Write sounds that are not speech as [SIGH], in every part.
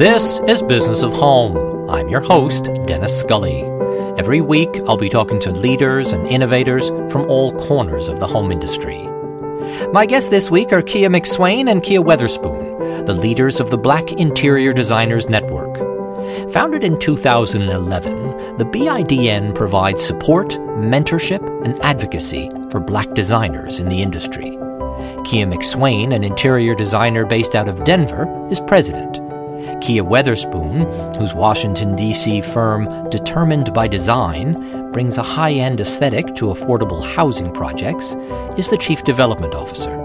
This is Business of Home. I'm your host, Dennis Scully. Every week, I'll be talking to leaders and innovators from all corners of the home industry. My guests this week are Kia McSwain and Kia Weatherspoon, the leaders of the Black Interior Designers Network. Founded in 2011, the BIDN provides support, mentorship, and advocacy for black designers in the industry. Kia McSwain, an interior designer based out of Denver, is president. Kia Weatherspoon, whose Washington, D.C. firm Determined by Design brings a high end aesthetic to affordable housing projects, is the Chief Development Officer.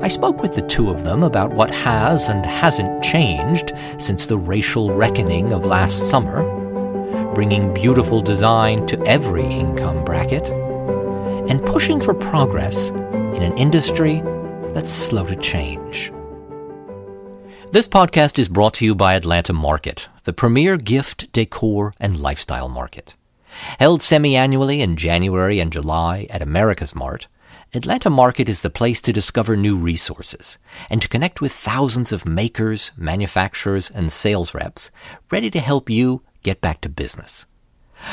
I spoke with the two of them about what has and hasn't changed since the racial reckoning of last summer, bringing beautiful design to every income bracket, and pushing for progress in an industry that's slow to change. This podcast is brought to you by Atlanta Market, the premier gift, decor, and lifestyle market. Held semi annually in January and July at AmericasMart, Atlanta Market is the place to discover new resources and to connect with thousands of makers, manufacturers, and sales reps ready to help you get back to business.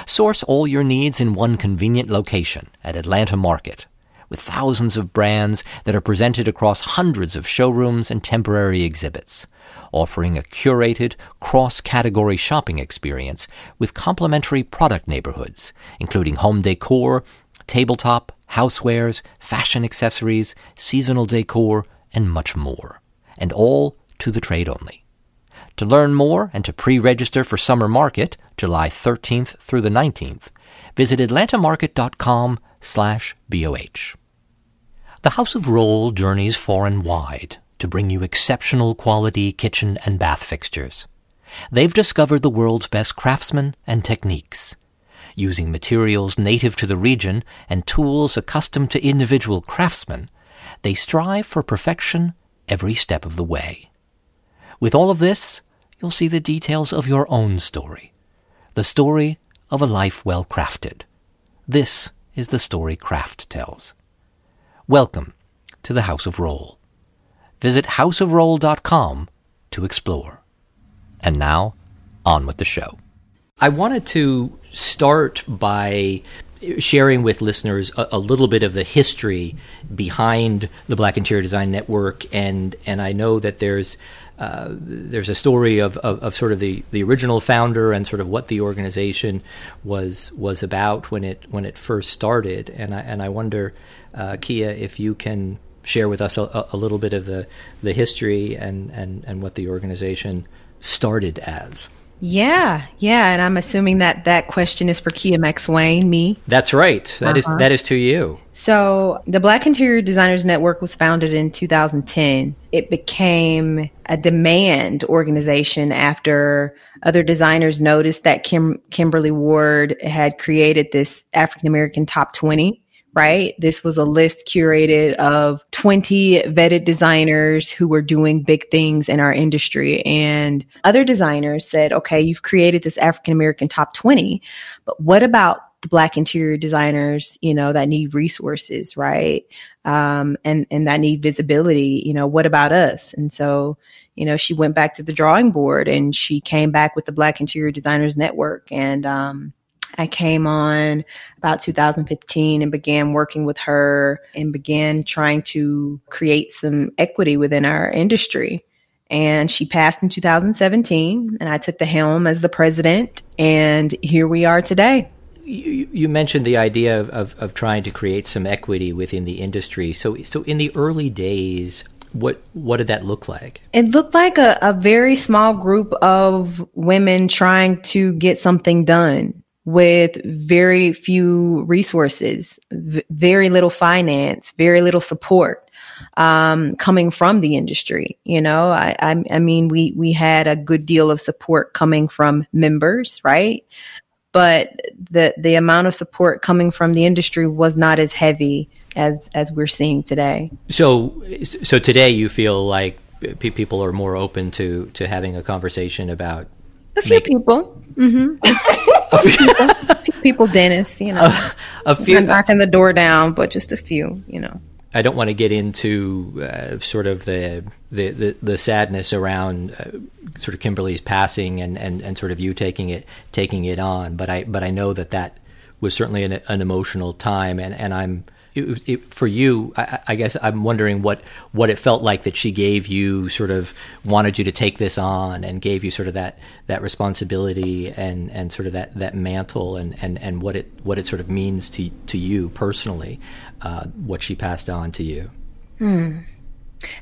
Source all your needs in one convenient location at Atlanta Market with thousands of brands that are presented across hundreds of showrooms and temporary exhibits, offering a curated, cross category shopping experience with complementary product neighborhoods, including home decor, tabletop, housewares, fashion accessories, seasonal decor, and much more. And all to the trade only. To learn more and to pre register for Summer Market, July 13th through the 19th, visit atlantamarket.com slash BOH. The House of Rohl journeys far and wide to bring you exceptional quality kitchen and bath fixtures. They've discovered the world's best craftsmen and techniques. Using materials native to the region and tools accustomed to individual craftsmen, they strive for perfection every step of the way. With all of this, you'll see the details of your own story, the story of a life well crafted. This is the story Craft tells. Welcome to the House of Rohl. Visit houseofrohl.com to explore. And now, on with the show. I wanted to start by sharing with listeners a, a, little bit of the history behind the Black Interior Design Network, and and I know that there's uh, there's a story of, of, of, sort of the, the original founder and sort of what the organization was was about when it when it first started, and I and I wonder, uh, Kia, if you can share with us a, a, little bit of the the history and, and, and what the organization started as. Yeah, yeah, and I'm assuming that that question is for Kia McSwain, me. That's right. That uh-huh. is, that is to you. So, the Black Interior Designers Network was founded in 2010. It became a demand organization after other designers noticed that Kim, Kimberly Ward had created this African American top 20 right? This was a list curated of 20 vetted designers who were doing big things in our industry. And other designers said, okay, you've created this African American top 20, but what about the black interior designers, you know, that need resources, right? Um, and, and that need visibility, you know, what about us? And so, you know, she went back to the drawing board and she came back with the Black Interior Designers Network. And, um, I came on about 2015 and began working with her and began trying to create some equity within our industry. And she passed in 2017, and I took the helm as the president, and here we are today. You, you mentioned the idea of, of, of trying to create some equity within the industry. So, so in the early days, what what did that look like? It looked like a, a very small group of women trying to get something done with very few resources, v- very little finance, very little support um, coming from the industry. You know, I, I, I mean, we we had a good deal of support coming from members, right? But the the amount of support coming from the industry was not as heavy as as we're seeing today. So, so today you feel like people are more open to to having a conversation about a few making, people. Mm-hmm. [LAUGHS] people, [LAUGHS] people, Dennis, you know, a, a few knocking the door down, but just a few, you know. I don't want to get into uh, sort of the, the, the, the sadness around uh, sort of Kimberly's passing and, and, and sort of you taking it taking it on. But I but I know that that was certainly an, an emotional time, and, and I'm it, it, for you. I, I, guess I'm wondering what what it felt like that she gave you, sort of wanted you to take this on, and gave you sort of that that responsibility and and sort of that that mantle, and and and what it what it sort of means to to you personally, uh, what she passed on to you. Hmm.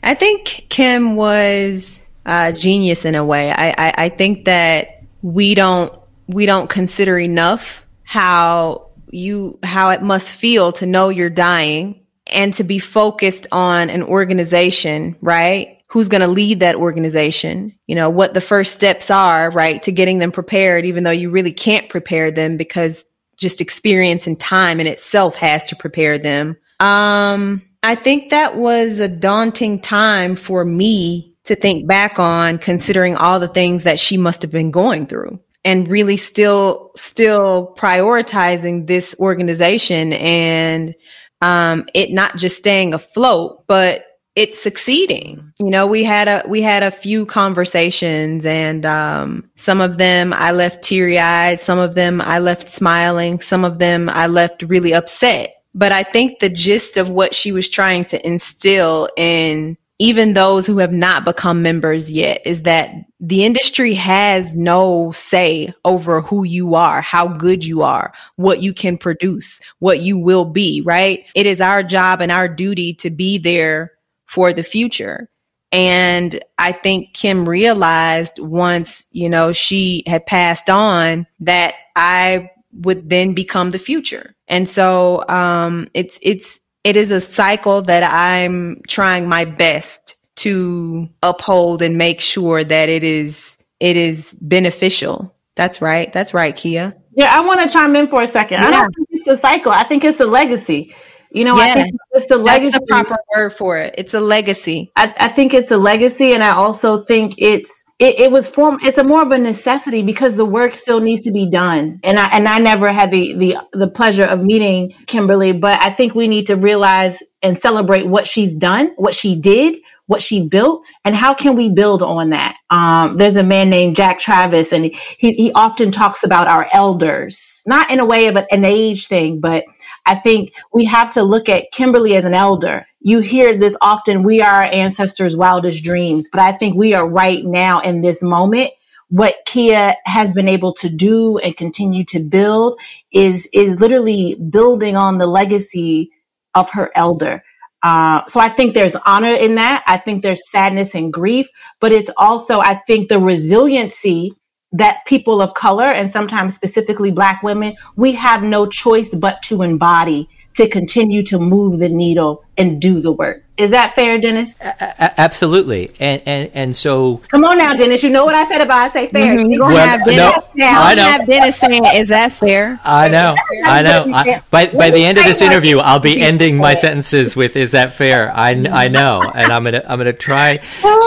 I think Kim was uh, genius in a way. I, I, I think that we don't we don't consider enough how you how it must feel to know you're dying and to be focused on an organization, right? Who's going to lead that organization? You know, what the first steps are, right? To getting them prepared, even though you really can't prepare them because just experience and time in itself has to prepare them. Um, I think that was a daunting time for me to think back on considering all the things that she must have been going through and really still, still prioritizing this organization and, um, it not just staying afloat, but it's succeeding. You know, we had a we had a few conversations and um some of them I left teary-eyed, some of them I left smiling, some of them I left really upset. But I think the gist of what she was trying to instill in even those who have not become members yet is that the industry has no say over who you are, how good you are, what you can produce, what you will be, right? It is our job and our duty to be there for the future. And I think Kim realized once, you know, she had passed on that I would then become the future. And so um, it's it's it is a cycle that I'm trying my best to uphold and make sure that it is it is beneficial. That's right. That's right, Kia. Yeah, I want to chime in for a second. Yeah. I don't think it's a cycle. I think it's a legacy. You know, yeah. I think it's the legacy. That's the proper word for it. It's a legacy. I, I think it's a legacy, and I also think it's it, it was form. It's a more of a necessity because the work still needs to be done. And I and I never had the the the pleasure of meeting Kimberly, but I think we need to realize and celebrate what she's done, what she did, what she built and how can we build on that um, there's a man named jack travis and he, he often talks about our elders not in a way of an age thing but I think we have to look at Kimberly as an elder. You hear this often, we are our ancestors' wildest dreams, but I think we are right now in this moment. What Kia has been able to do and continue to build is, is literally building on the legacy of her elder. Uh, so I think there's honor in that. I think there's sadness and grief, but it's also, I think, the resiliency that people of color and sometimes specifically black women, we have no choice but to embody to continue to move the needle and do the work. Is that fair, Dennis? A- absolutely. And, and and so Come on now, Dennis. You know what I said about I say fair. Mm-hmm. You're gonna well, have Dennis no, now. I know. have Dennis saying, is that fair? I know. I know. I, by by the end of this interview, I'll be ending my sentences with is that fair? I, I know. And I'm gonna I'm gonna try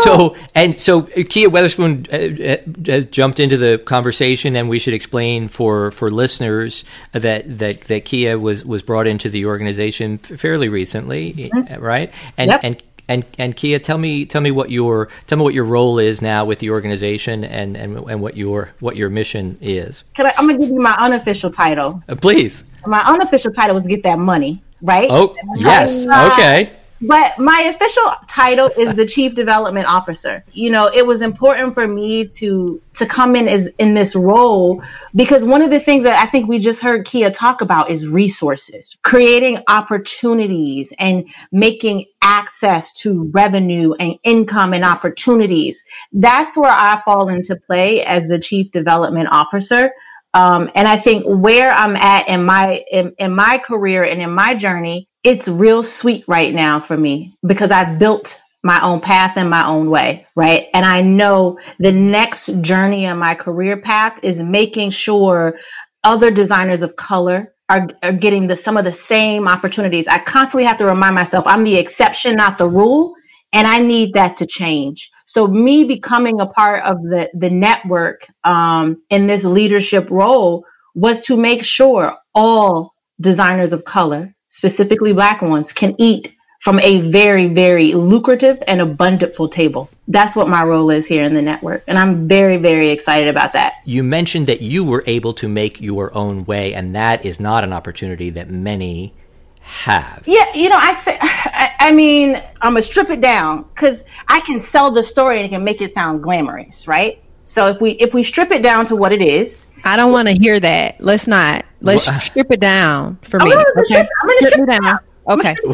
so and so Kia Weatherspoon uh, uh, has jumped into the conversation and we should explain for for listeners that that that Kia was was brought into the organization fairly recently, mm-hmm. right? And yep. and and and Kia, tell me tell me what your tell me what your role is now with the organization and and, and what your what your mission is. Can I, I'm gonna give you my unofficial title. Uh, please. My unofficial title was get that money, right? Oh yes, okay but my official title is the chief development officer. You know it was important for me to to come in as in this role because one of the things that i think we just heard kia talk about is resources creating opportunities and making access to revenue and income and opportunities. That's where i fall into play as the chief development officer. Um, and I think where I'm at in my in, in my career and in my journey it's real sweet right now for me because I've built my own path in my own way, right? And I know the next journey in my career path is making sure other designers of color are, are getting the some of the same opportunities. I constantly have to remind myself I'm the exception, not the rule. And I need that to change. So me becoming a part of the, the network um, in this leadership role was to make sure all designers of color specifically black ones, can eat from a very, very lucrative and abundantful table. That's what my role is here in the network. And I'm very, very excited about that. You mentioned that you were able to make your own way, and that is not an opportunity that many have. Yeah, you know, I say, [LAUGHS] I, I mean, I'm gonna strip it down because I can sell the story and it can make it sound glamorous, right? So if we if we strip it down to what it is, I don't want to hear that. Let's not. Let's Well, strip it down for I'm me. gonna Okay, strip- I'm gonna strip me it down. Okay. [LAUGHS]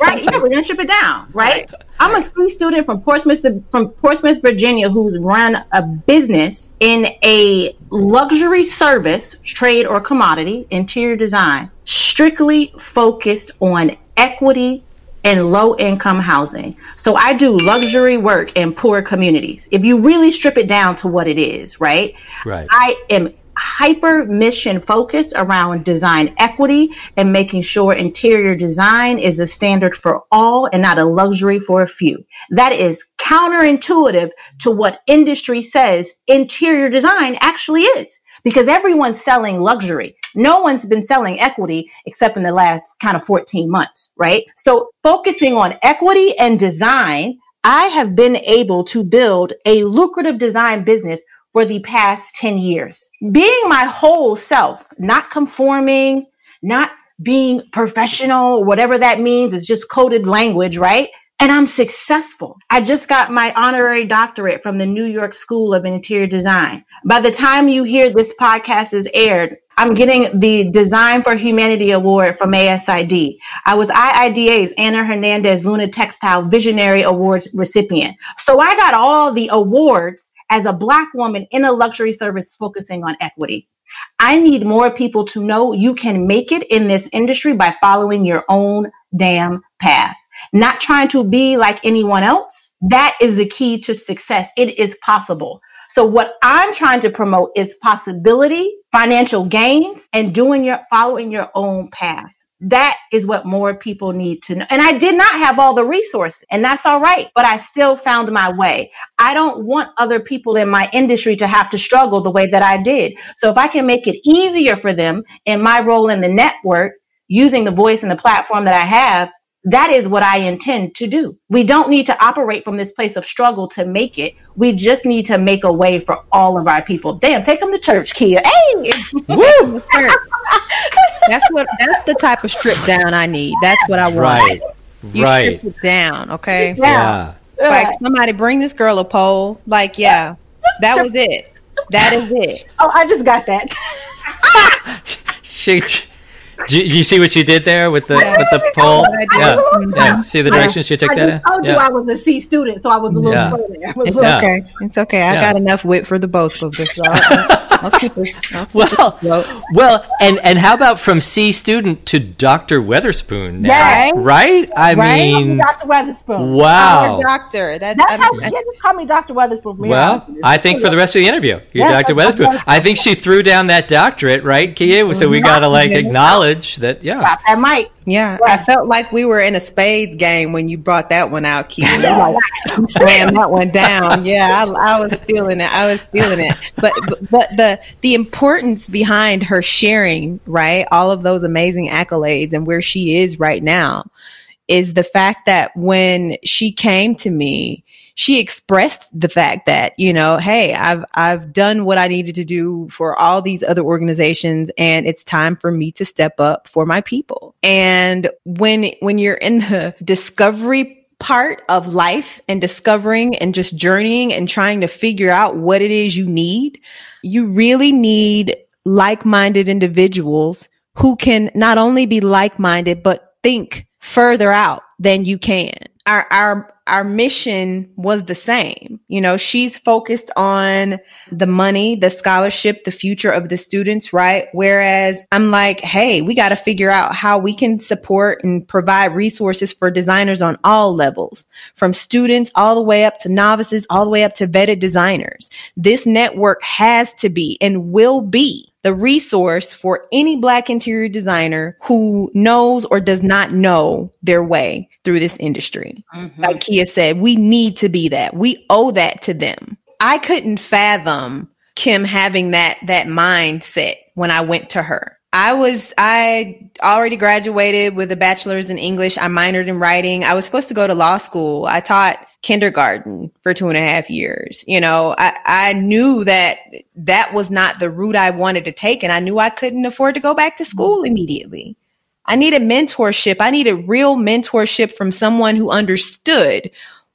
right? Yeah, we're gonna strip it down, right? I'm a school student from Portsmouth, from Portsmouth, Virginia, who's run a business in a luxury service, trade or commodity, interior design, strictly focused on equity and low income housing. So I do luxury work in poor communities. If you really strip it down to what it is, right? Right. I am hyper mission focused around design equity and making sure interior design is a standard for all and not a luxury for a few. That is counterintuitive to what industry says interior design actually is because everyone's selling luxury. No one's been selling equity except in the last kind of 14 months, right? So focusing on equity and design, I have been able to build a lucrative design business for the past 10 years. Being my whole self, not conforming, not being professional, whatever that means, is just coded language, right? And I'm successful. I just got my honorary doctorate from the New York School of Interior Design. By the time you hear this podcast is aired, I'm getting the Design for Humanity Award from ASID. I was IIDA's Anna Hernandez Luna Textile Visionary Awards recipient. So I got all the awards as a Black woman in a luxury service focusing on equity. I need more people to know you can make it in this industry by following your own damn path. Not trying to be like anyone else. That is the key to success. It is possible. So what I'm trying to promote is possibility, financial gains, and doing your following your own path. That is what more people need to know. And I did not have all the resources, and that's all right, but I still found my way. I don't want other people in my industry to have to struggle the way that I did. So if I can make it easier for them in my role in the network, using the voice and the platform that I have, that is what I intend to do. We don't need to operate from this place of struggle to make it. We just need to make a way for all of our people. Damn, take them to church, Kia. Hey! [LAUGHS] Woo! that's what. That's the type of strip down I need. That's what I want. Right. You right. strip it down, okay? Yeah. It's like somebody bring this girl a pole. Like, yeah, that was it. That is it. Oh, I just got that. [LAUGHS] She, do you, do you see what she did there with the with the pole? what I did. Yeah. yeah. See the direction she took I that just in? told you I was a C student, so I was a little Yeah. there. I was It's little- okay. It's okay. I Yeah. got enough wit for the both of us. So [LAUGHS] I'll, I'll keep it. I'll keep Well, it well, and and how about from C student to Dr. Weatherspoon? now? Yes. Right? I Right? mean, Dr. Weatherspoon. wow. Our doctor. That's, That's I how mean, yeah, just call me Dr. Weatherspoon. Well. I think for the rest of the interview, you're Yeah, Dr. that's- Weatherspoon. I think she threw down that doctorate, right, Kia? So we got to like acknowledge that, yeah. Drop that yeah, I felt like we were in a spades game when you brought that one out, Keith. Like, you slammed that one down. Yeah, I, I was feeling it. I was feeling it. But, but but the the importance behind her sharing, right, all of those amazing accolades and where she is right now, is the fact that when she came to me, she expressed the fact that, you know, hey, I've I've done what I needed to do for all these other organizations and it's time for me to step up for my people. And when when you're in the discovery part of life and discovering and just journeying and trying to figure out what it is you need, you really need like-minded individuals who can not only be like-minded but think further out than you can. Our our our mission was the same. You know, she's focused on the money, the scholarship, the future of the students, right? Whereas I'm like, hey, we got to figure out how we can support and provide resources for designers on all levels, from students all the way up to novices, all the way up to vetted designers. This network has to be and will be the resource for any black interior designer who knows or does not know their way through this industry. Mm-hmm. Like Kia said, we need to be that. We owe that to them. I couldn't fathom Kim having that that mindset when I went to her. I was I already graduated with a bachelor's in English. I minored in writing. I was supposed to go to law school. I taught kindergarten for two and a half years. You know, I, I knew that that was not the route I wanted to take, and I knew I couldn't afford to go back to school immediately. I needed mentorship. I needed real mentorship from someone who understood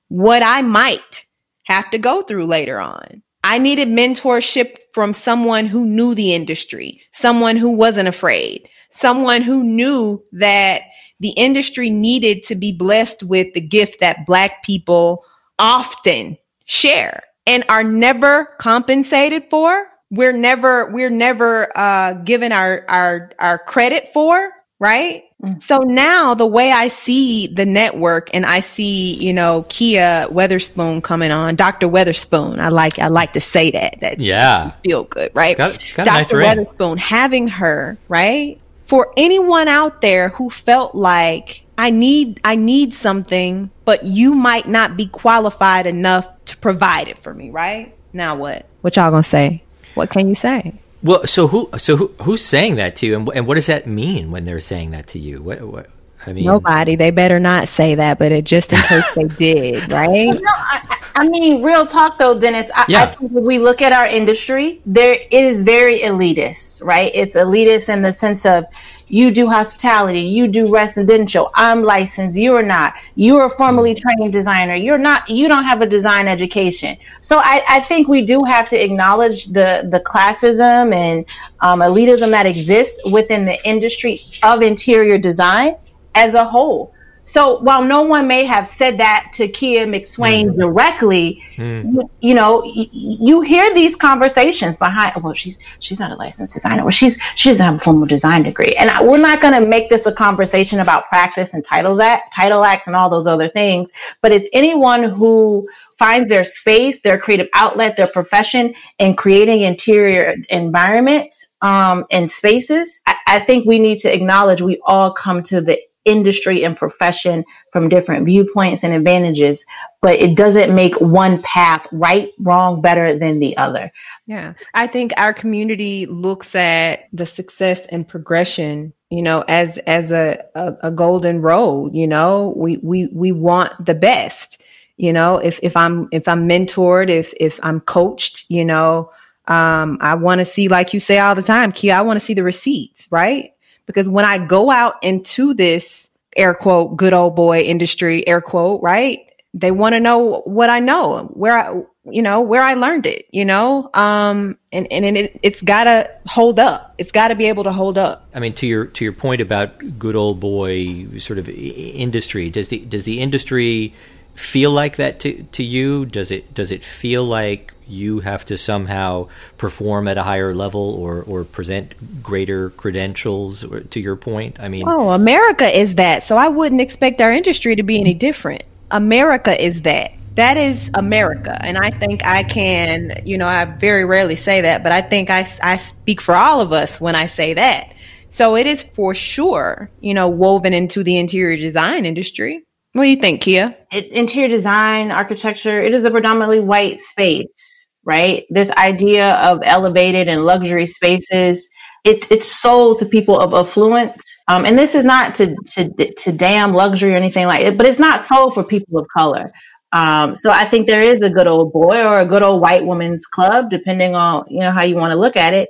what I might have to go through later on. I needed mentorship from someone who knew the industry, someone who wasn't afraid, someone who knew that the industry needed to be blessed with the gift that Black people often share and are never compensated for. We're never, we're never uh, given our, our, our credit for, right? Mm. So now the way I see the network and I see, you know, Kia Weatherspoon coming on, Dr. Weatherspoon. I like I like to say that. That yeah. feel good, right? It's got, it's got Dr. Nice Weatherspoon having her, right? For anyone out there who felt like I need I need something, but you might not be qualified enough to provide it for me, right? Now what? What y'all gonna say? What can you say? Well, so who, so who, who's saying that to you, and, and what does that mean when they're saying that to you? What, what I mean, nobody. They better not say that, but it just in [LAUGHS] case they did, right? No, I, I, mean, real talk though, Dennis. I, yeah. I think when we look at our industry, there it is very elitist, right? It's elitist in the sense of you do hospitality, you do residential. I'm licensed, you're not. You're a formally mm-hmm. trained designer. You're not, you don't have a design education. So I, I think we do have to acknowledge the, the classism and um, elitism that exists within the industry of interior design as a whole. So while no one may have said that to Kia McSwain mm. directly, mm. You, you, know, y- you hear these conversations behind. Well, she's she's not a licensed designer. Well, she's she doesn't have a formal design degree, and I, we're not going to make this a conversation about practice and titles act, title acts, and all those other things. But it's anyone who finds their space, their creative outlet, their profession in creating interior environments um, and spaces. I, I think we need to acknowledge we all come to the industry and profession from different viewpoints and advantages, but it doesn't make one path right, wrong, better than the other. Yeah. I think our community looks at the success and progression, you know, as as a, a, a golden road, you know. We we we want the best. You know, if if I'm if I'm mentored, if if I'm coached, you know, um, I want to see, like you say all the time, Kia, I want to see the receipts, right? Because when I go out into this air quote, good old boy industry, air quote, right? They want to know what I know, where I, you know, where I learned it, you know, um, and, and it, it's gotta hold up. It's gotta be able to hold up. I mean, to your, to your point about good old boy sort of industry, does the, does the industry feel like that to, to you? Does it, does it feel like you have to somehow perform at a higher level or, or present greater credentials to your point? I mean oh america is that. So i wouldn't expect our industry to be any different. America is that. That is america. And i think i can you know i very rarely say that but i think i, I speak for all of us when i say that. So it is for sure you know woven into the interior design industry what do you think, Kia? It, interior design, architecture, it is a predominantly white space, right? This idea of elevated and luxury spaces, it, it's sold to people of affluence. Um, and this is not to, to, to damn luxury or anything like it, but it's not sold for people of color. Um, so I think there is a good old boy or a good old white woman's club, depending on you know how you want to look at it.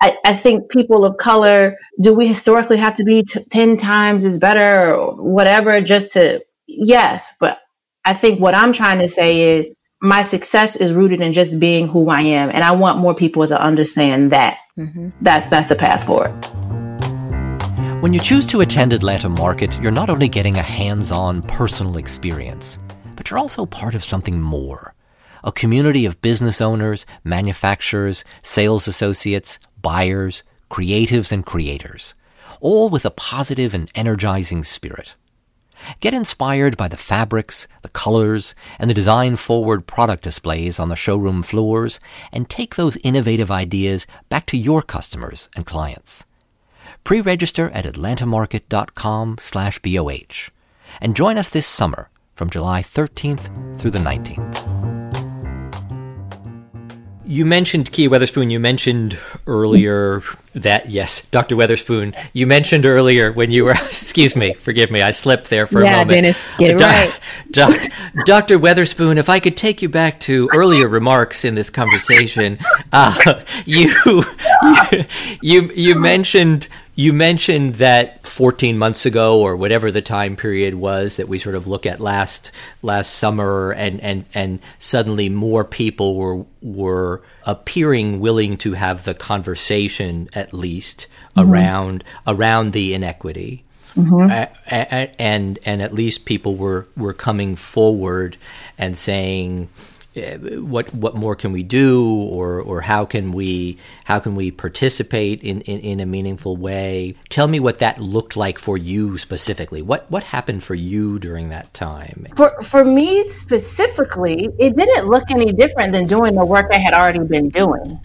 I, I, think people of color do we historically have to be t- ten times as better or whatever just to yes, but I think what I'm trying to say is my success is rooted in just being who I am, and I want more people to understand that. Mm-hmm. That's that's the path forward. When you choose to attend Atlanta Market, you're not only getting a hands-on personal experience, but you're also part of something more. A community of business owners, manufacturers, sales associates, buyers, creatives, and creators, all with a positive and energizing spirit. Get inspired by the fabrics, the colors, and the design forward product displays on the showroom floors and take those innovative ideas back to your customers and clients. Pre-register at atlantamarket.com slash BOH and join us this summer from July 13th through the 19th. You mentioned Kia Weatherspoon. You mentioned earlier that yes, Dr. Weatherspoon. You mentioned earlier when you were [LAUGHS] excuse me, forgive me, I slipped there for yeah, a moment. Dennis, get it right. [LAUGHS] Dr. Dr. Weatherspoon, if I could take you back to earlier remarks in this conversation, uh, [LAUGHS] you you you mentioned you mentioned that 14 months ago, or whatever the time period was that we sort of look at last last summer, and and and suddenly more people were were appearing willing to have the conversation, at least mm-hmm. around around the inequity. Mm-hmm. And and at least people were were coming forward and saying what what more can we do or or how can we how can we participate in, in, in, a meaningful way? Tell me what that looked like for you specifically. What what happened for you during that time? For for me specifically it didn't look any different than doing the work I had already been doing.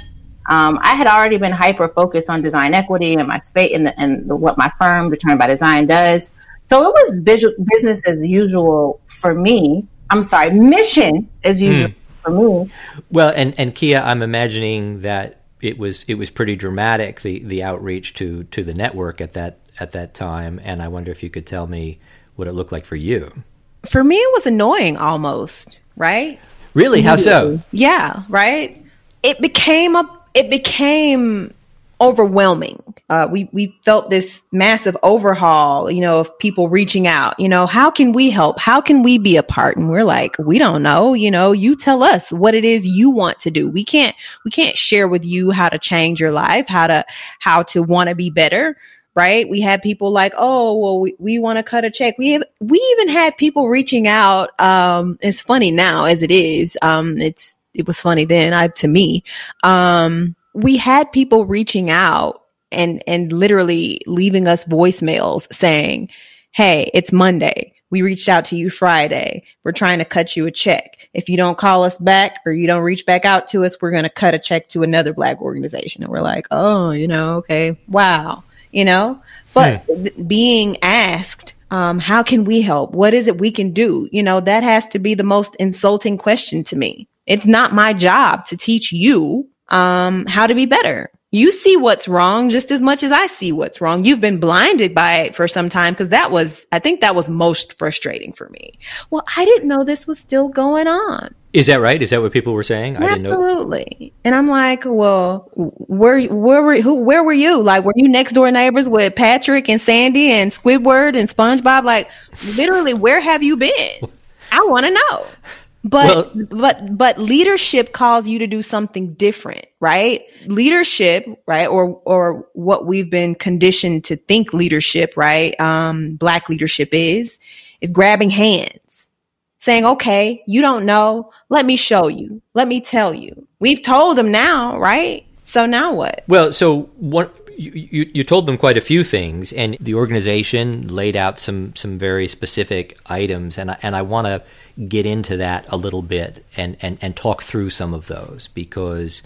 Um, I had already been hyper focused on design equity and my space and, and what my firm Return by Design does. So it was business as usual for me. I'm sorry, mission as usual mm for me. Well, and and Kia, I'm imagining that it was it was pretty dramatic the the outreach to to the network at that at that time, and I wonder if you could tell me what it looked like for you. For me, it was annoying almost. Right? Really? How so? Yeah. Right. It became a it became overwhelming. Uh, we we felt this massive overhaul, you know, of people reaching out. You know, how can we help? How can we be a part? And we're like, we don't know. You know, you tell us what it is you want to do. We can't we can't share with you how to change your life, how to how to want to be better. Right. We had people like, oh, well, we, we want to cut a check. We have, we even had people reaching out. Um, it's funny now as it is. Um, it's, it was funny then, I, to me. Um, we had people reaching out and, and literally leaving us voicemails saying, Hey, it's Monday. We reached out to you Friday. We're trying to cut you a check. If you don't call us back or you don't reach back out to us, we're going to cut a check to another black organization. And we're like, Oh, you know, okay. Wow. You know, but hmm. th- being asked, um, how can we help? What is it we can do? You know, that has to be the most insulting question to me. It's not my job to teach you um, how to be better. You see what's wrong just as much as I see what's wrong. You've been blinded by it for some time because that was, I think that was most frustrating for me. Well, I didn't know this was still going on. Is that right? Is that what people were saying? I didn't know. Absolutely. And I'm like, well, where where were who where were you? Like, were you next door neighbors with Patrick and Sandy and Squidward and SpongeBob? Like, literally, where have you been? [LAUGHS] I want to know. But well, but but leadership calls you to do something different, right? Leadership, right? Or or what we've been conditioned to think leadership, right? Um black leadership is is grabbing hands. Saying, "Okay, you don't know, let me show you. Let me tell you." We've told them now, right? So now what? Well, so what you, you, told them quite a few things, and the organization laid out some some very specific items, and I, and I want to get into that a little bit and, and and talk through some of those because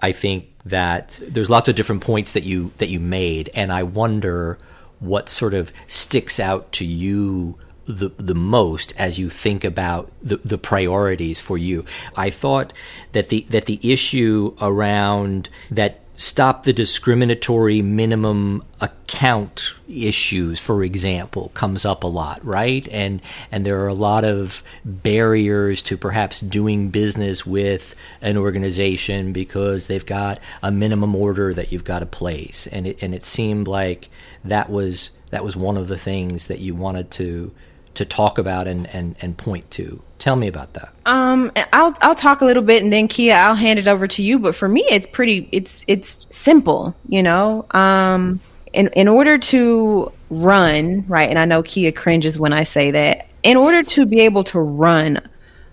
I think that there's lots of different points that you that you made, and I wonder what sort of sticks out to you the the most as you think about the, the priorities for you. I thought that the that the issue around that stop the discriminatory minimum account issues for example comes up a lot right? And and there are a lot of barriers to perhaps doing business with an organization because they've got a minimum order that you've got to place. And it and it seemed like that was that was one of the things that you wanted to to talk about and, and, and point to. Tell me about that. Um, I'll I'll talk a little bit, and then Kia, I'll hand it over to you. But for me, it's pretty it's it's simple, you know. Um, in in order to run right, and I know Kia cringes when I say that. In order to be able to run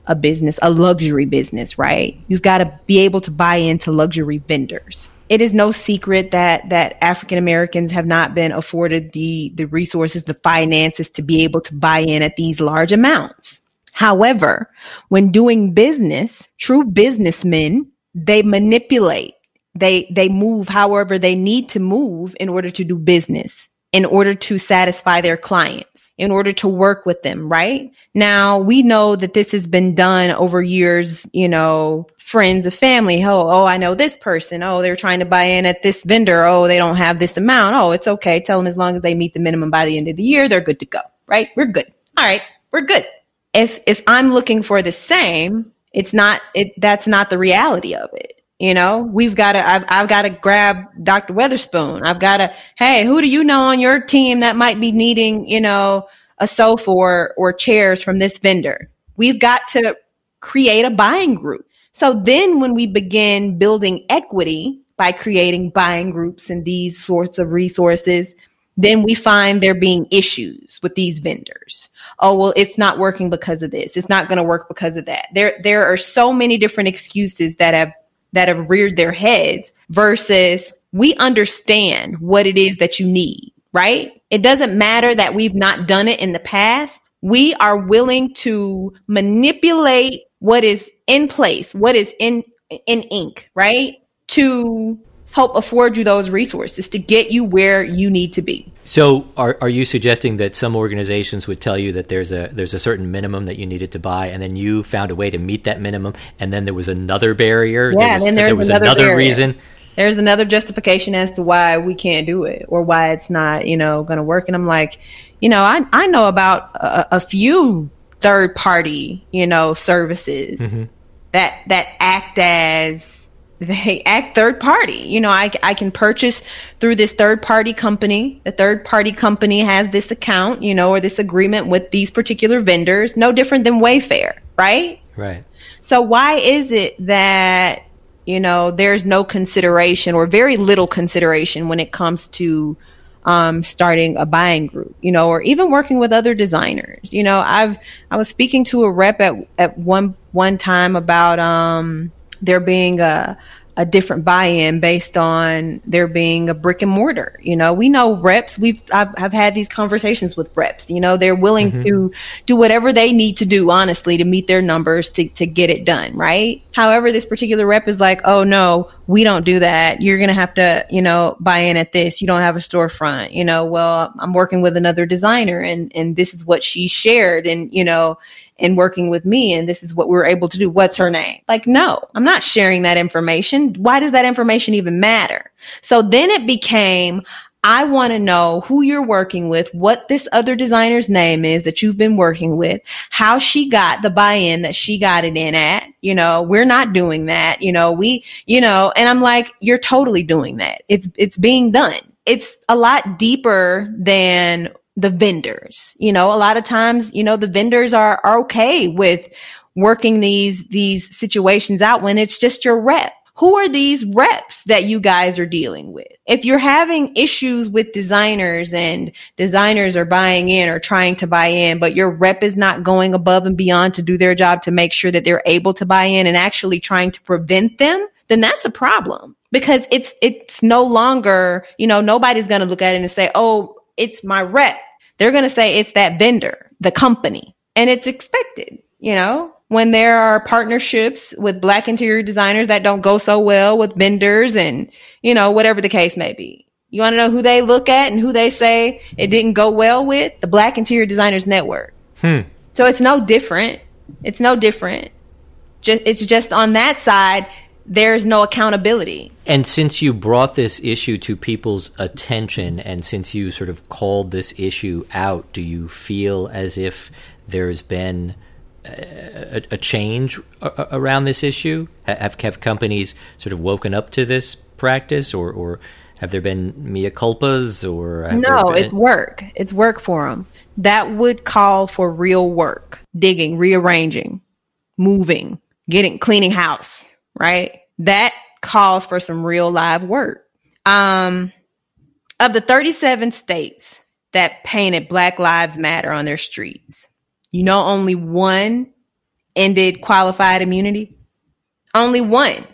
a business, a luxury business, right? You've got to be able to buy into luxury vendors it is no secret that that African Americans have not been afforded the the resources, the finances to be able to buy in at these large amounts. However, when doing business, true businessmen, they manipulate. They they move however they need to move in order to do business, in order to satisfy their clients. In order to work with them, right? Now we know that this has been done over years, you know, friends of family. Oh, oh, I know this person. Oh, they're trying to buy in at this vendor. Oh, they don't have this amount. Oh, it's okay. Tell them as long as they meet the minimum by the end of the year, they're good to go, right? We're good. All right. We're good. If, if I'm looking for the same, it's not, it, that's not the reality of it. You know, we've got to, I've, I've got to grab Dr. Weatherspoon. I've got to, hey, who do you know on your team that might be needing, you know, a sofa or, or chairs from this vendor? We've got to create a buying group. So then when we begin building equity by creating buying groups and these sorts of resources, then we find there being issues with these vendors. Oh, well, it's not working because of this. It's not going to work because of that. There, there are so many different excuses that have that have reared their heads versus we understand what it is that you need, right? It doesn't matter that we've not done it in the past. We are willing to manipulate what is in place, what is in in ink, right? To help afford you those resources to get you where you need to be. So, are, are you suggesting that some organizations would tell you that there's a there's a certain minimum that you needed to buy, and then you found a way to meet that minimum, and then there was another barrier? Yeah, there was, then there was another, another reason. There's another justification as to why we can't do it or why it's not, you know, going to work. And I'm like, you know, I I know about a, a few third party, you know, services mm-hmm. that that act as they act third party. You know, I, I can purchase through this third party company. The third party company has this account, you know, or this agreement with these particular vendors, no different than Wayfair, right? Right. So why is it that, you know, there's no consideration or very little consideration when it comes to um, starting a buying group, you know, or even working with other designers. You know, I've I was speaking to a rep at at one one time about um, there being a a different buy-in based on there being a brick and mortar. You know, we know reps. We've I've, I've had these conversations with reps. You know, they're willing mm-hmm. to do whatever they need to do, honestly, to meet their numbers to to get it done. Right. However, this particular rep is like, oh no, we don't do that. You're gonna have to, you know, buy in at this. You don't have a storefront. You know, well, I'm working with another designer, and and this is what she shared, and you know, and working with me and this is what we are able to do. What's her name? Like, no, I'm not sharing that information. Why does that information even matter? So then it became, I want to know who you're working with, what this other designer's name is that you've been working with, how she got the buy-in that she got it in at. You know, we're not doing that. You know, we, you know, and I'm like, you're totally doing that. It's, it's being done. It's a lot deeper than the vendors. You know, a lot of times, you know, the vendors are, are okay with working these, these situations out when it's just your rep. Who are these reps that you guys are dealing with? If you're having issues with designers and designers are buying in or trying to buy in, but your rep is not going above and beyond to do their job to make sure that they're able to buy in and actually trying to prevent them, then that's a problem because it's, it's no longer, you know, nobody's going to look at it and say, Oh, it's my rep. They're going to say it's that vendor, the company, and it's expected, you know, when there are partnerships with black interior designers that don't go so well with vendors and, you know, whatever the case may be. You want to know who they look at and who they say it didn't go well with? The Black Interior Designers Network. Hmm. So it's no different. It's no different. Just, it's just on that side, there's no accountability. And since you brought this issue to people's attention and since you sort of called this issue out, do you feel as if there's been a, a change around this issue? Have, have companies sort of woken up to this practice or, or have there been mea culpas or no been... it's work it's work for them that would call for real work digging rearranging moving getting cleaning house right? That calls for some real live work. Um, of the 37 states that painted Black Lives Matter on their streets, you know, only one ended qualified immunity. Only one.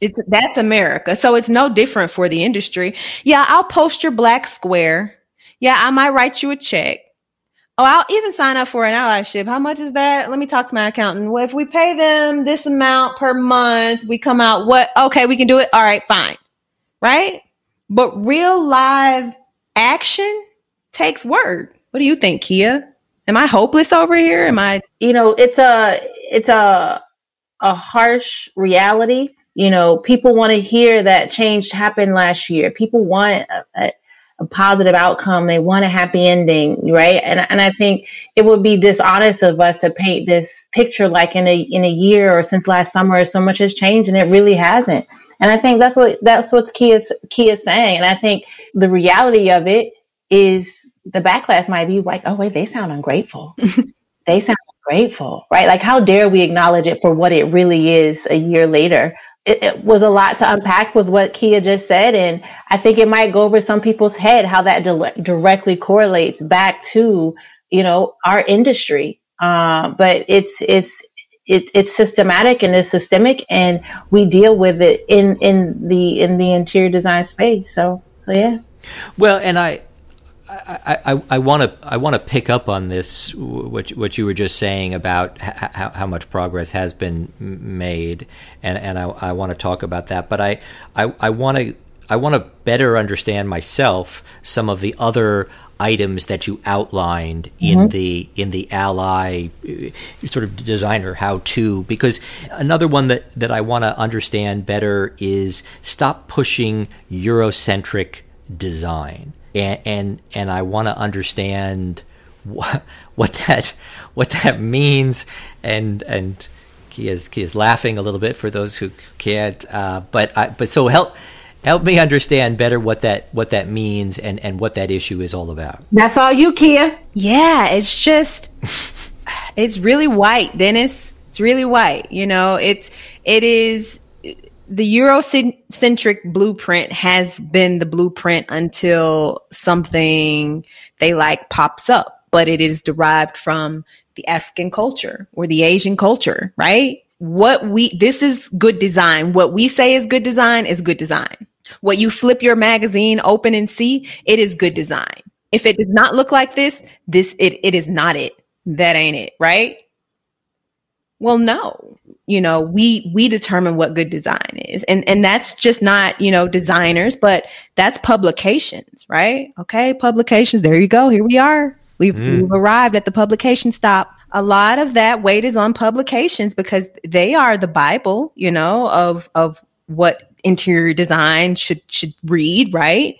It's that's America. So it's no different for the industry. Yeah, I'll post your black square. Yeah, I might write you a check. Oh, I'll even sign up for an allyship. How much is that? Let me talk to my accountant. Well, if we pay them this amount per month, we come out what? Okay, we can do it. All right, fine. Right? But real live action takes work. What do you think, Kia? Am I hopeless over here? Am I You know, it's a it's a a harsh reality. You know, people want to hear that change happened last year. People want a, a, a positive outcome. They want a happy ending, right? And and I think it would be dishonest of us to paint this picture like in a in a year or since last summer, so much has changed, and it really hasn't. And I think that's what that's what Kia's Kia's saying. And I think the reality of it is the backlash might be like, oh wait, they sound ungrateful. [LAUGHS] they sound ungrateful, right? Like how dare we acknowledge it for what it really is a year later? It, it, was a lot to unpack with what Kia just said, and I think it might go over some people's head how that di- directly correlates back to you know our industry. Uh, but it's it's it, it's systematic and it's systemic, and we deal with it in in the in the interior design space. So so yeah. Well, and I I want to I want to pick up on this what what you were just saying about how, how much progress has been made, and and I, I want to talk about that. But I I want to I want to better understand myself some of the other items that you outlined in mm-hmm. the in the ally uh, sort of designer how to because another one that that I want to understand better is stop pushing eurocentric design and and, and I want to understand what [LAUGHS] what that what that means. And and he is he is laughing a little bit for those who can't uh, but I, but so help help me understand better what that what that means and and what that issue is all about. That's all you kia? Yeah it's just [LAUGHS] it's really white dennis. It's really white you know? It's it is the Eurocentric blueprint has been the blueprint until something they like pops up, but it is derived from the African culture or the Asian culture, right? What we, this is good design. What we say is good design is good design. What you flip your magazine open and see, it is good design. If it does not look like this, this, it, it is not it. That ain't it, right? Well, no you know we we determine what good design is. And and that's just not you know designers but that's publications right? Okay publications there you go here we are. We've, mm. we've arrived at the publication stop. A lot of that weight is on publications because they are the bible you know of of what interior design should should read right?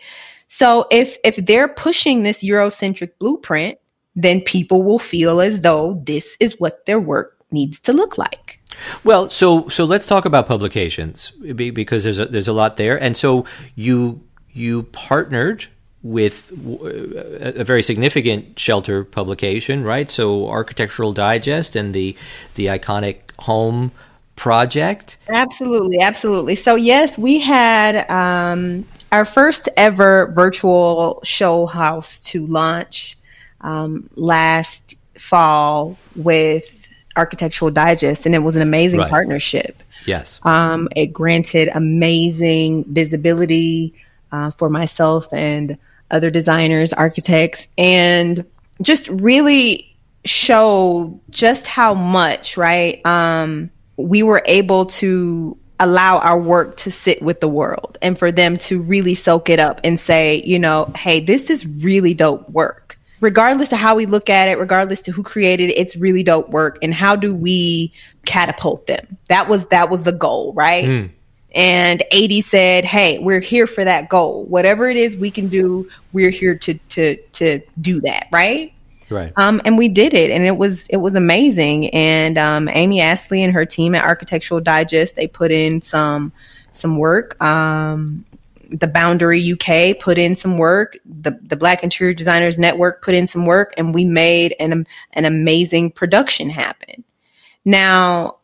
So if if they're pushing this eurocentric blueprint then people will feel as though this is what their work needs to look like well, so so let's talk about publications because there's a, there's a lot there, and so you you partnered with a very significant shelter publication, right? So Architectural Digest and the the iconic home project. Absolutely, absolutely. So yes, we had um, our first ever virtual show house to launch um, last fall with Architectural Digest, and it was an amazing right. partnership. Yes. Um, it granted amazing visibility uh, for myself and other designers, architects, and just really show just how much, right? Um, we were able to allow our work to sit with the world and for them to really soak it up and say, you know, hey, this is really dope work regardless of how we look at it, regardless to who created it, it's really dope work. And how do we catapult them? That was that was the goal, right? Mm. And AD said, "Hey, we're here for that goal. Whatever it is we can do, we're here to to to do that, right?" Right. Um, and we did it, and it was it was amazing. And um, Amy Astley and her team at Architectural Digest they put in some some work. Um, the Boundary UK put in some work. The the Black Interior Designers Network put in some work, and we made an an amazing production happen. Now,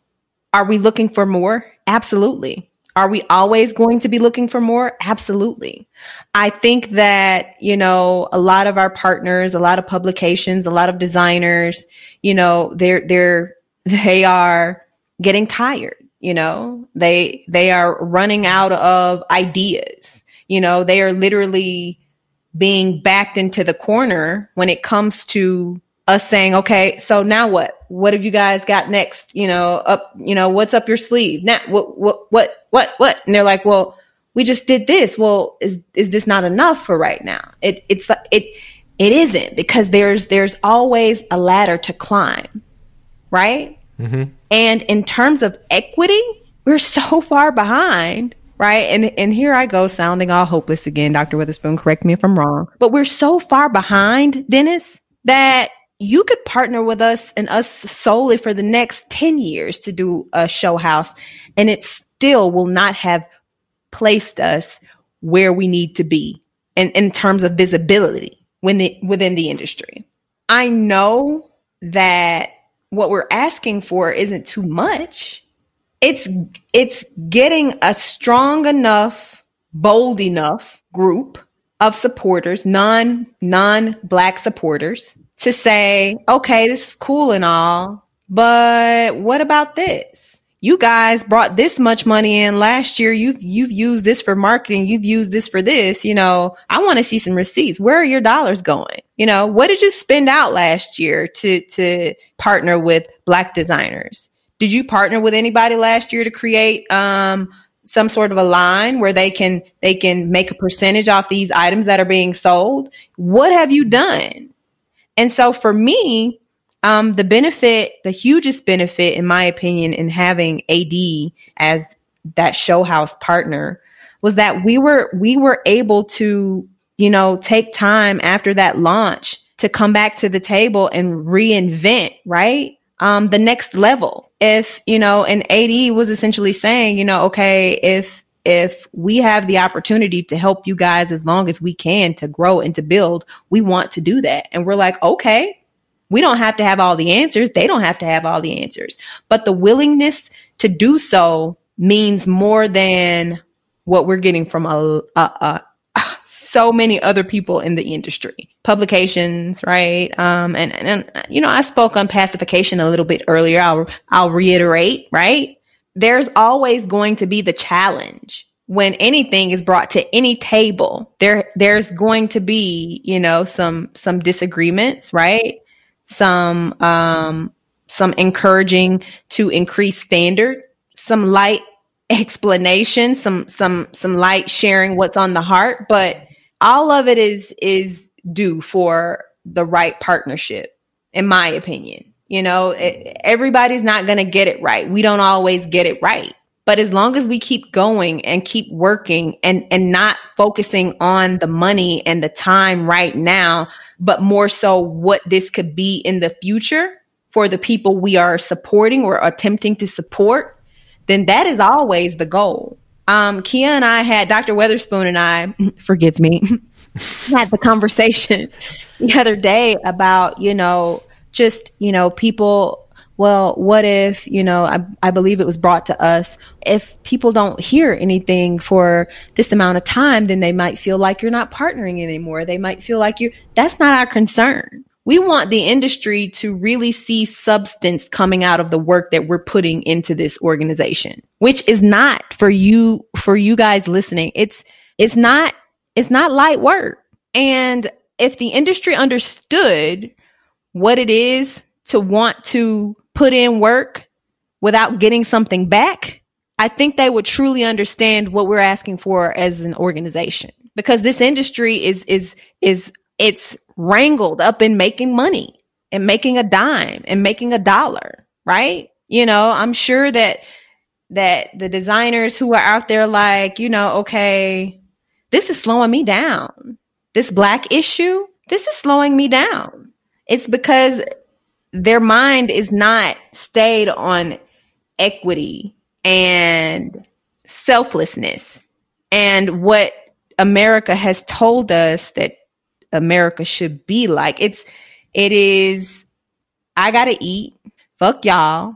are we looking for more? Absolutely. Are we always going to be looking for more? Absolutely. I think that, you know, a lot of our partners, a lot of publications, a lot of designers, you know, they're, they're, [LAUGHS] they are getting tired. You know, they, they are running out of ideas you know, they are literally being backed into the corner when it comes to us saying, okay, so now what? What have you guys got next? You know, up, you know, what's up your sleeve? Now, what, what, what, what, what? And they're like, well, we just did this. Well, is, is this not enough for right now? It, it's, it, it isn't because there's there's always a ladder to climb, right? Mm-hmm. And in terms of equity, we're so far behind, right? And and here I go sounding all hopeless again, Dr. Weatherspoon. Correct me if I'm wrong, but we're so far behind, Dennis, that you could partner with us and us solely for the next 10 years to do a show house and it still will not have placed us where we need to be in, in terms of visibility the, within the industry. I know that what we're asking for isn't too much. It's it's getting a strong enough, bold enough group of supporters, non non black supporters, to say, okay, this is cool and all, but what about this? you guys brought this much money in last year. You've, you've used this for marketing. You've used this for this. You know, I want to see some receipts. Where are your dollars going? You know, what did you spend out last year to, to partner with black designers? Did you partner with anybody last year to create, um, some sort of a line where they can, they can make a percentage off these items that are being sold? What have you done? And so for me, um, the benefit, the hugest benefit, in my opinion, in having AD as that show house partner was that we were we were able to, you know, take time after that launch to come back to the table and reinvent, right? Um, the next level. If, you know, and AD was essentially saying, you know, okay, if if we have the opportunity to help you guys as long as we can to grow and to build, we want to do that. And we're like, okay, we don't have to have all the answers. They don't have to have all the answers. But the willingness to do so means more than what we're getting from a, a, a so many other people in the industry, publications, right? Um, and, and, and, you know, I spoke on pacification a little bit earlier. I'll, I'll reiterate, right? There's always going to be the challenge when anything is brought to any table. There, there's going to be, you know, some, some disagreements, right? some um, some encouraging to increase standard, some light explanation, some some some light sharing what's on the heart, but all of it is is due for the right partnership, in my opinion. You know, it, everybody's not going to get it right. We don't always get it right. But as long as we keep going and keep working and, and not focusing on the money and the time right now, but more so what this could be in the future for the people we are supporting or attempting to support, then that is always the goal. Um, Kia and I had Dr. Weatherspoon and I, [LAUGHS] forgive me, [LAUGHS] had the conversation [LAUGHS] the other day about, you know, just, you know, people well, what if, you know, I, I believe it was brought to us. If people don't hear anything for this amount of time, then they might feel like you're not partnering anymore. They might feel like you're, that's not our concern. We want the industry to really see substance coming out of the work that we're putting into this organization, which is not for you, for you guys listening. It's, it's not, it's not light work. And if the industry understood what it is to want to put in work without getting something back, I think they would truly understand what we're asking for as an organization because this industry is, is, is, it's wrangled up in making money and making a dime and making a dollar, right? You know, I'm sure that, that the designers who are out there like, you know, okay, this is slowing me down. This black issue, this is slowing me down. It's because their mind is not stayed on equity and selflessness and what America has told us that America should be like. It's it is I gotta eat. Fuck y'all.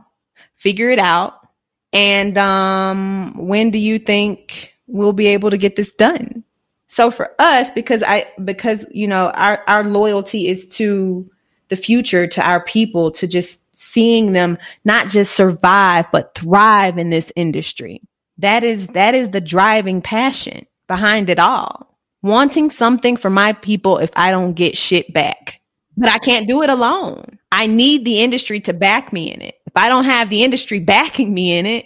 Figure it out. And um when do you think we'll be able to get this done? So for us, because I because you know our, our loyalty is to the future to our people to just seeing them not just survive but thrive in this industry that is that is the driving passion behind it all wanting something for my people if i don't get shit back but i can't do it alone i need the industry to back me in it if i don't have the industry backing me in it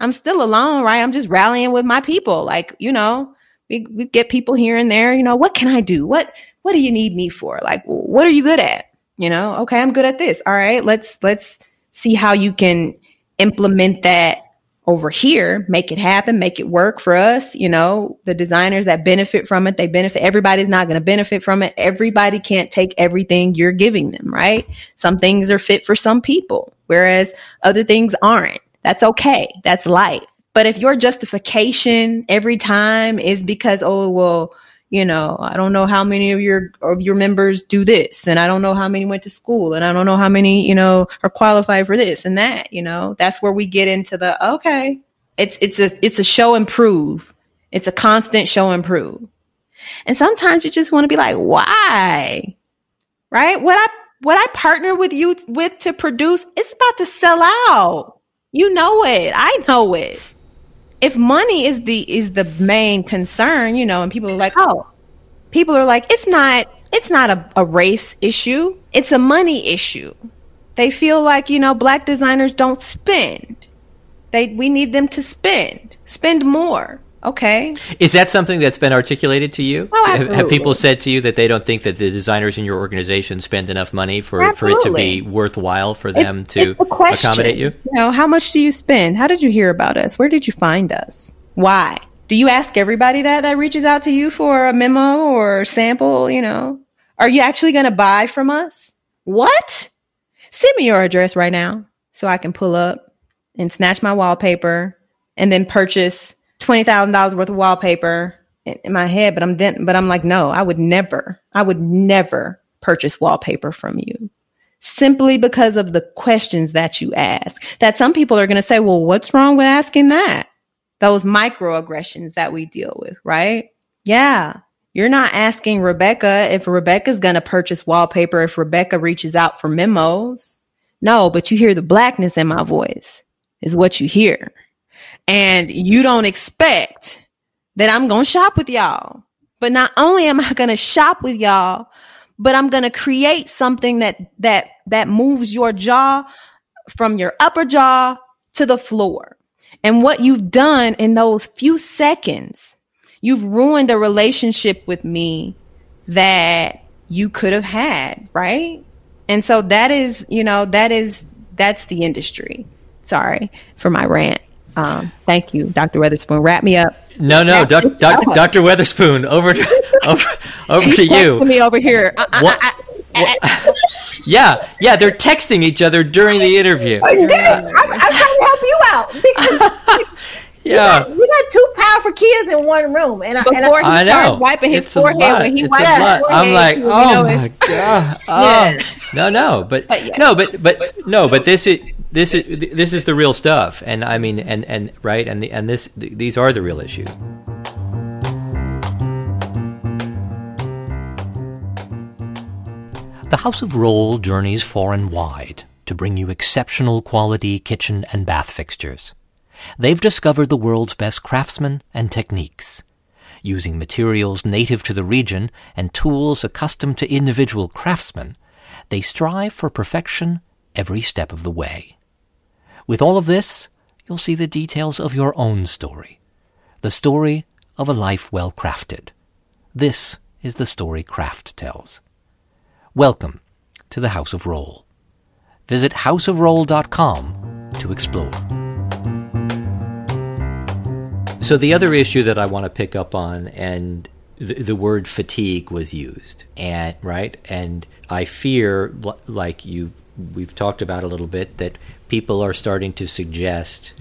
i'm still alone right i'm just rallying with my people like you know We, we get people here and there, you know, what can I do? What what do you need me for? Like what are you good at? You know, okay, I'm good at this. All right, let's let's see how you can implement that over here, make it happen, make it work for us. You know, the designers that benefit from it, they benefit. Everybody's not going to benefit from it. Everybody can't take everything you're giving them, right? Some things are fit for some people, whereas other things aren't. That's okay. That's life. But if your justification every time is because, oh, well, you know, I don't know how many of your of your members do this, and I don't know how many went to school, and I don't know how many, you know, are qualified for this and that. You know, that's where we get into the okay. It's it's a it's a show and prove. It's a constant show and prove. And sometimes you just want to be like, why? Right? What I what I partner with you with to produce, it's about to sell out. You know it. I know it if money is the is the main concern, you know, and people are like, oh, people are like, it's not it's not a, a race issue, it's a money issue. They feel like, you know, black designers don't spend. They we need them to spend. Spend more. Okay. Is that something that's been articulated to you? Oh, absolutely. Have people said to you that they don't think that the designers in your organization spend enough money for, for it to be worthwhile for them it's, to it's accommodate you? You know, how much do you spend? How did you hear about us? Where did you find us? Why? Do you ask everybody that that reaches out to you for a memo or sample, you know? Are you actually going to buy from us? What? Send me your address right now so I can pull up and snatch my wallpaper and then purchase twenty thousand dollars worth of wallpaper in, in, my head, but I'm but I'm like, no, I would never, I would never purchase wallpaper from you simply because of the questions that you ask. That some people are going to say, well, what's wrong with asking that? Those microaggressions that we deal with, right? Yeah. You're not asking Rebecca if Rebecca's going to purchase wallpaper if Rebecca reaches out for memos. No, but you hear the blackness in my voice is what you hear and you don't expect that I'm going to shop with y'all. But not only am I going to shop with y'all, but I'm going to create something that, that, that moves your jaw from your upper jaw to the floor. And what you've done in those few seconds, you've ruined a relationship with me that you could have had, right? And so that is, you know, that is, that's the industry. Sorry for my rant. Um, thank you, Dr. Weatherspoon. Wrap me up. No, no, doc, doc, Dr. Weatherspoon, over to, [LAUGHS] over, over to you. me over here. Uh, uh, uh [LAUGHS] yeah, yeah, they're texting each other during the interview. [LAUGHS] I'm, I'm, trying to help you out because yeah, you got, you got, two powerful kids in one room, and, before and I, he started wiping his it's forehead when he it's wiped his forehead, I'm like, you oh know, my god, oh. Yeah. no, no, but, But yeah. no, but but no, but this is this is this is the real stuff, and I mean, and and right, and the, and this these are the real issues. The House of Rohl journeys far and wide to bring you exceptional quality kitchen and bath fixtures. They've discovered the world's best craftsmen and techniques. Using materials native to the region and tools accustomed to individual craftsmen, they strive for perfection every step of the way. With all of this, you'll see the details of your own story. The story of a life well crafted. This is the story Craft tells. Welcome to the House of Rohl. Visit houseofrohl.com to explore. So, the other issue that I want to pick up on, and the, the word fatigue was used, and right, and I fear, like you, we've talked about a little bit, that people are starting to suggest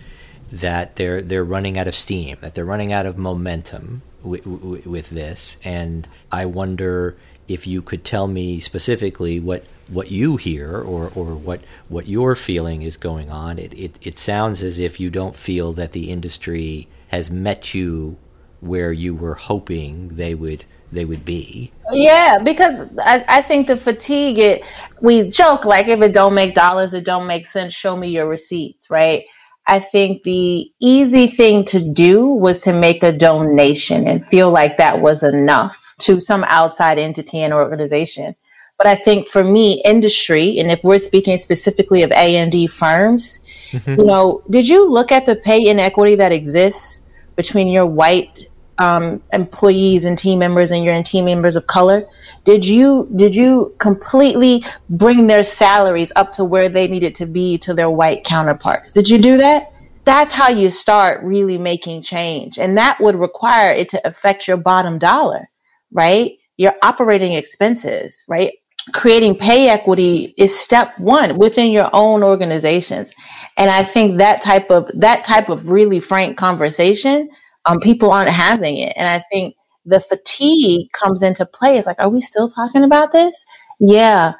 that they're they're running out of steam, that they're running out of momentum with, with this, and I wonder if you could tell me specifically what what you hear or, or what what you're feeling is going on. It, it it sounds as if you don't feel that the industry has met you where you were hoping they would they would be. Yeah, because I, I think the fatigue it we joke like if it don't make dollars, it don't make sense, show me your receipts, right? I think the easy thing to do was to make a donation and feel like that was enough to some outside entity and organization. But I think for me, industry, and if we're speaking specifically of A and D firms, mm-hmm. you know, did you look at the pay inequity that exists between your white um, employees and team members and your team members of color? Did you did you completely bring their salaries up to where they needed to be to their white counterparts? Did you do that? That's how you start really making change, and that would require it to affect your bottom dollar, right? Your operating expenses, right? creating pay equity is step one within your own organizations and i think that type of that type of really frank conversation um, people aren't having it and i think the fatigue comes into play it's like are we still talking about this yeah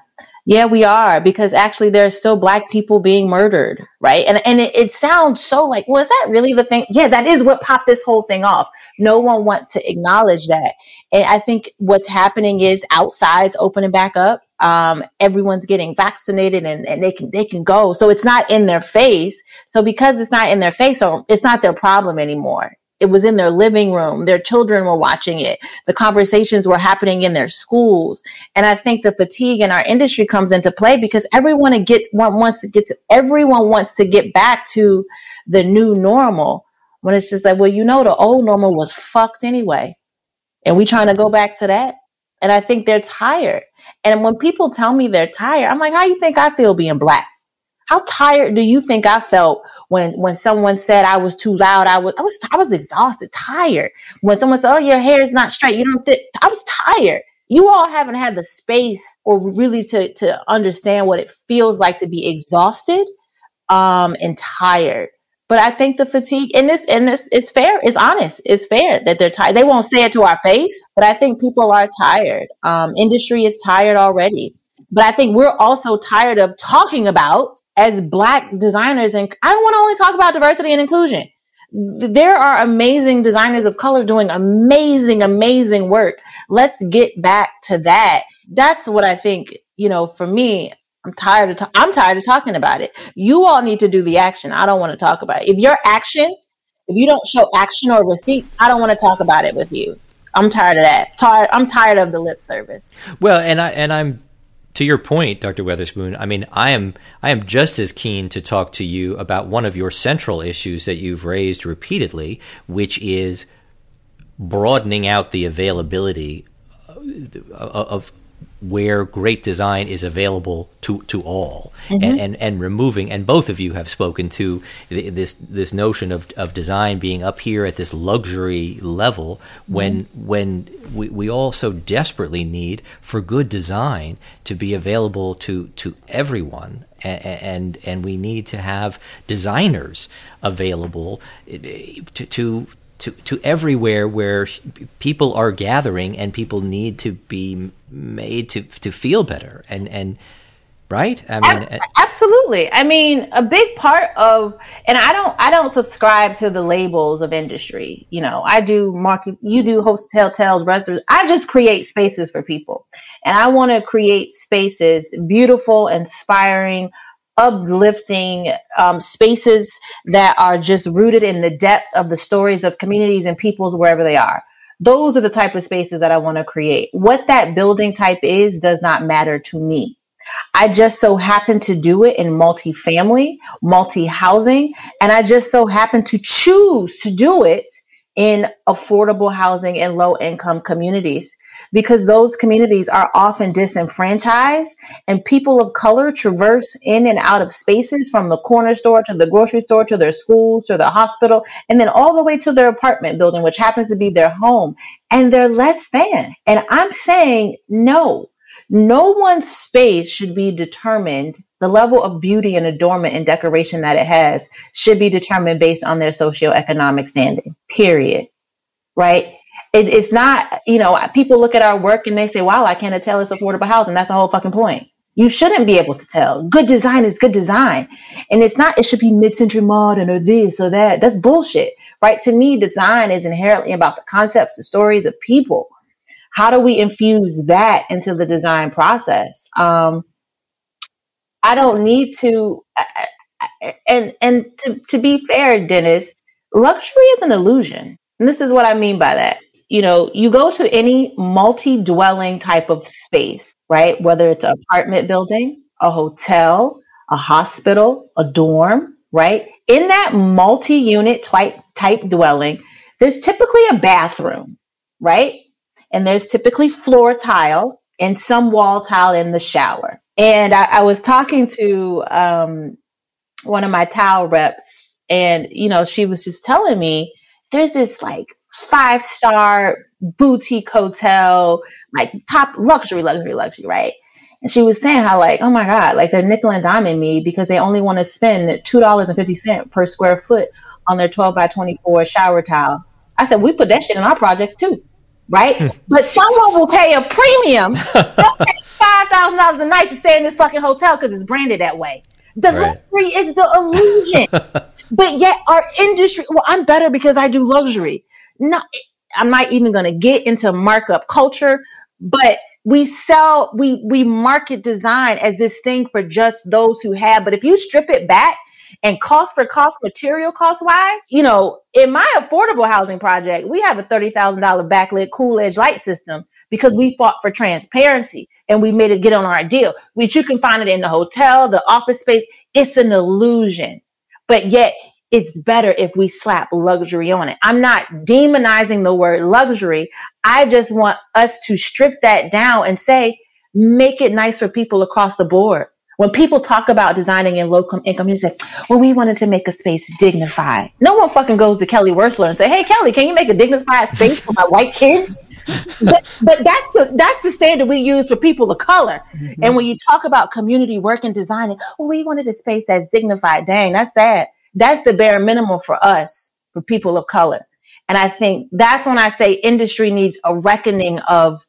yeah we are because actually there are still black people being murdered right and and it, it sounds so like well is that really the thing yeah that is what popped this whole thing off no one wants to acknowledge that and I think what's happening is outside's opening back up. Um, everyone's getting vaccinated and, and they can they can go. So it's not in their face. So because it's not in their face, so it's not their problem anymore. It was in their living room. Their children were watching it. The conversations were happening in their schools. And I think the fatigue in our industry comes into play because everyone to get wants to get to everyone wants to get back to the new normal when it's just like, well, you know, the old normal was fucked anyway and we trying to go back to that. And I think they're tired. And when people tell me they're tired, I'm like, how you think I feel being black? How tired do you think I felt when when someone said I was too loud? I was I was I was exhausted, tired. When someone said, "Oh, your hair is not straight," you don't. Th-. I was tired. You all haven't had the space or really to to understand what it feels like to be exhausted um, and tired. But I think the fatigue in this, in this, it's fair. It's honest. It's fair that they're tired. They won't say it to our face, but I think people are tired. Um, industry is tired already. But I think we're also tired of talking about as Black designers. And I don't want to only talk about diversity and inclusion. There are amazing designers of color doing amazing, amazing work. Let's get back to that. That's what I think, you know, for me, I'm tired of ta- I'm tired of talking about it. You all need to do the action. I don't want to talk about it. If your action, if you don't show action or receipts, I don't want to talk about it with you. I'm tired of that. Tired. I'm tired of the lip service. Well, and I and I'm to your point, Dr. Weatherspoon. I mean, I am I am just as keen to talk to you about one of your central issues that you've raised repeatedly, which is broadening out the availability uh, of where great design is available to to all mm-hmm. and, and and removing and both of you have spoken to this this notion of of design being up here at this luxury level when mm-hmm. when we, we all so desperately need for good design to be available to to everyone and and, and we need to have designers available eh, to to to, to everywhere where people are gathering and people need to be made to to feel better and and right? I mean absolutely. I mean a big part of and i don't i don't subscribe to the labels of industry. You know i do market you do host hotels restaurants. I just create spaces for people. And i want to create spaces beautiful inspiring uplifting um, spaces that are just rooted in the depth of the stories of communities and peoples wherever they are. Those are the type of spaces that I want to create. What that building type is does not matter to me. I just so happen to do it in multifamily, multi housing, and I just so happen to choose to do it in affordable housing and low income communities because those communities are often disenfranchised and people of color traverse in and out of spaces from the corner store to the grocery store to their schools to the hospital and then all the way to their apartment building which happens to be their home. And they're less than. And i'm saying no. No one's space should be determined. The level of beauty and adornment and decoration that it has should be determined based on their socioeconomic standing period. Right it, it's not, you know, people look at our work and they say, wow, I can't tell it's affordable housing. That's the whole fucking point. You shouldn't be able to tell. Good design is good design. And it's not, it should be mid century modern or this or that. That's bullshit, right? To me, design is inherently about the concepts, the stories of people. How do we infuse that into the design process? Um, I don't need to, and and to, to be fair, Dennis, luxury is an illusion. And this is what I mean by that you know, you go to any multi dwelling type of space, right? Whether it's an apartment building, a hotel, a hospital, a dorm, right? In that multi unit type, type dwelling, there's typically a bathroom, right? And there's typically floor tile and some wall tile in the shower. And I, I was talking to um, one of my tile reps, and you know, she was just telling me there's this like five star boutique hotel, like top luxury, luxury, luxury, right? And she was saying how like, oh my God, like they're nickel and diming me because they only want to spend two dollars and fifty cent per square foot on their twelve by twenty four shower tile. I said, we put that shit in our projects too, right? Hmm. but someone will pay a premium, [LAUGHS] five thousand dollars a night to stay in this fucking hotel because it's branded that way. The right. luxury is the illusion. [LAUGHS] but yet our industry, well, I'm better because I do luxury. No, I'm not even going to get into markup culture, but we sell, we we market design as this thing for just those who have. But if you strip it back and cost for cost, material cost wise, you know, in my affordable housing project, we have a $30,000 backlit cool edge light system because we fought for transparency and we made it get on our deal, which you can find it in the hotel, the office space. It's an illusion. But yet it's better if we slap luxury on it. I'm not demonizing the word luxury. I just want us to strip that down and say, make it nice for people across the board. When people talk about designing in low income, you say, well, we wanted to make a space dignified. No one fucking goes to Kelly Wearstler and say, hey, Kelly, can you make a dignified space for my white kids? [LAUGHS] but, but that's the that's the standard we use for people of color. Mm-hmm. And when you talk about community work and designing, well, we wanted a space that's dignified. Dang, that's sad. That's the bare minimum for us, for people of color. And I think that's when I say industry needs a reckoning of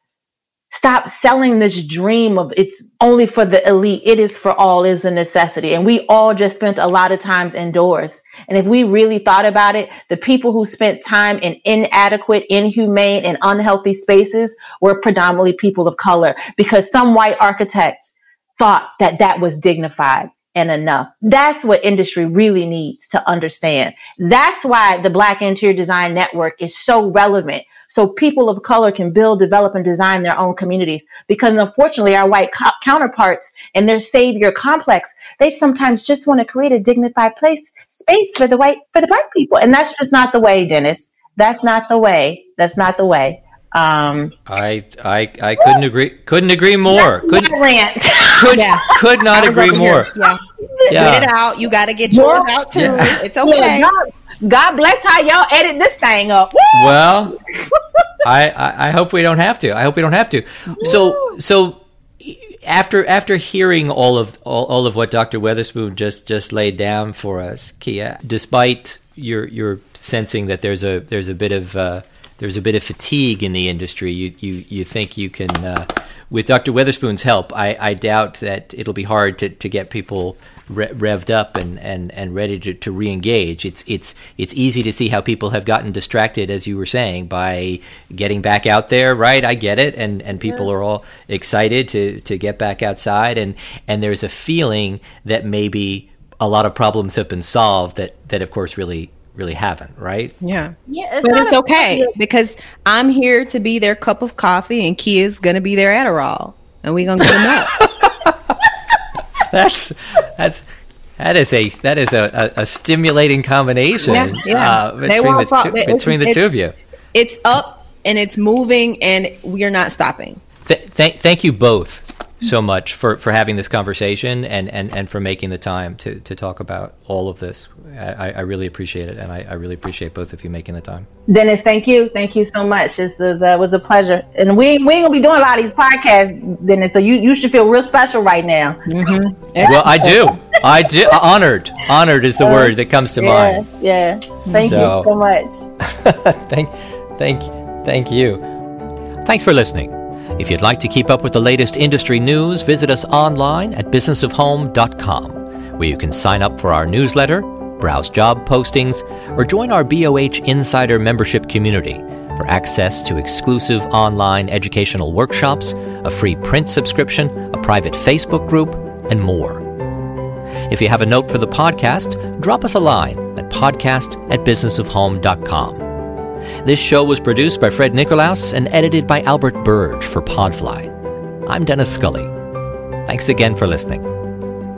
stop selling this dream of it's only for the elite. It is for all is a necessity. And we all just spent a lot of times indoors. And if we really thought about it, the people who spent time in inadequate, inhumane, and unhealthy spaces were predominantly people of color because some white architect thought that that was dignified and enough. That's what industry really needs to understand. That's why the Black Interior Design Network is so relevant. So people of color can build, develop, and design their own communities. Because unfortunately, our white co- counterparts and their savior complex, they sometimes just want to create a dignified place, space for the white, for the black people. And that's just not the way, Dennis. That's not the way. That's not the way. Um, I I I couldn't agree couldn't agree more. Could rant. [LAUGHS] Could yeah. could not agree more. Yeah. yeah. Get it out. You got to get yours out too. Yeah. It's okay. God, God, bless how y'all edit this thing up. Woo! Well, I, I I hope we don't have to. I hope we don't have to. So so after after hearing all of all, all of what Dr. Weatherspoon just just laid down for us, Kia, despite your your sensing that there's a there's a bit of uh, there's a bit of fatigue in the industry. You you you think you can, uh, with Dr. Weatherspoon's help, I, I doubt that it'll be hard to, to get people re- revved up and, and, and ready to, to re-engage. It's it's it's easy to see how people have gotten distracted, as you were saying, by getting back out there. Right, I get it, and and people yeah. are all excited to to get back outside, and and there's a feeling that maybe a lot of problems have been solved that that of course really really haven't, right? Yeah. Yeah. It's but it's okay because I'm here to be their cup of coffee and Kia's gonna be their Adderall. And we're gonna get them up. [LAUGHS] that's that's that is a that is a, a, a stimulating combination yeah, yeah. Uh, between the two, it, between the two of you. It's up and it's moving and we are not stopping. Th- th- thank you both so much for, for having this conversation and, and, and for making the time to, to talk about all of this. I, I really appreciate it, and I, I really appreciate both of you making the time. Dennis, thank you. Thank you so much. This was, uh, was a pleasure. And we, we ain't going to be doing a lot of these podcasts, Dennis, so you, you should feel real special right now. Mm-hmm. Well, I do. I do. Honored. Honored is the uh, word that comes to yeah, mind. Yeah. Thank so, you so much. [LAUGHS] thank, thank, thank you. Thanks for listening. If you'd like to keep up with the latest industry news, visit us online at businessofhome.com, where you can sign up for our newsletter, browse job postings, or join our BOH Insider membership community for access to exclusive online educational workshops, a free print subscription, a private Facebook group, and more. If you have a note for the podcast, drop us a line at podcast at businessofhome.com. This show was produced by Fred Nicolaus and edited by Albert Burge for Podfly. I'm Dennis Scully. Thanks again for listening.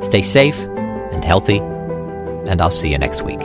Stay safe and healthy, and I'll see you next week.